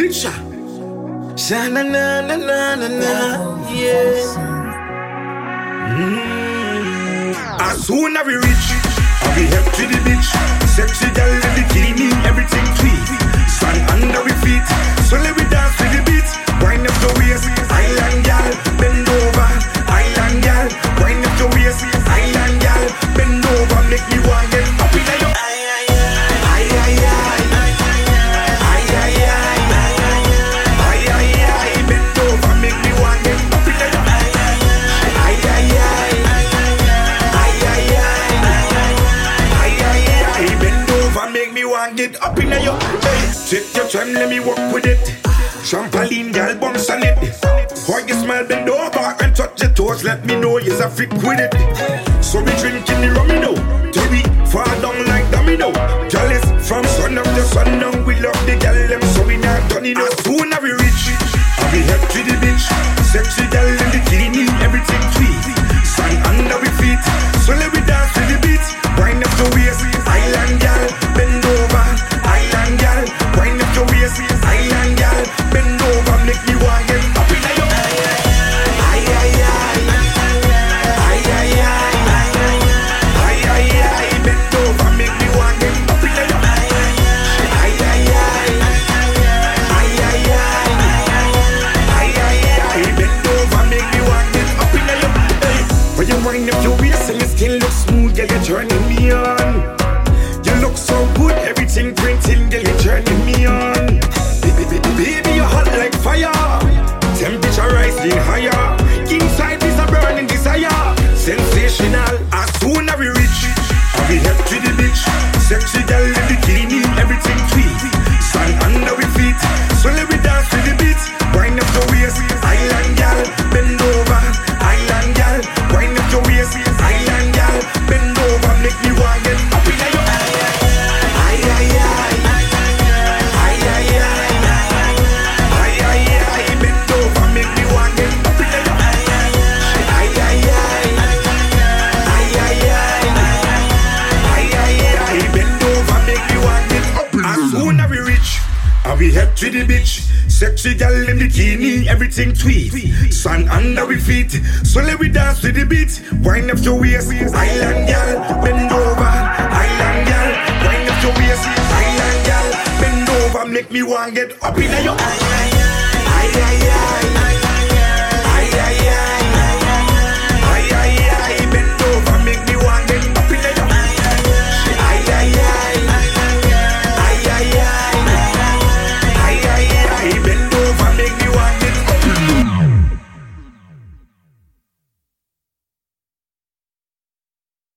Bitch, sha na na na na na na, yeah. Mm. As soon as we reach, I be head to the beach. Sexy girl in the make me want get up in your hey, Take your time, let me walk with it. Trampoline, girl, bounce on it. Hug you smile, bend over and touch your toes. Let me know you're a freak with it. So we He looks we head to the beach. Sexy girl in bikini, everything tweet. Sun under we feet, so let we dance to the beat. Wind up your waist, island girl, bend over. Island girl, wind up your waist, island girl, bend over. Make me want get up in your eye, eye, eye, eye.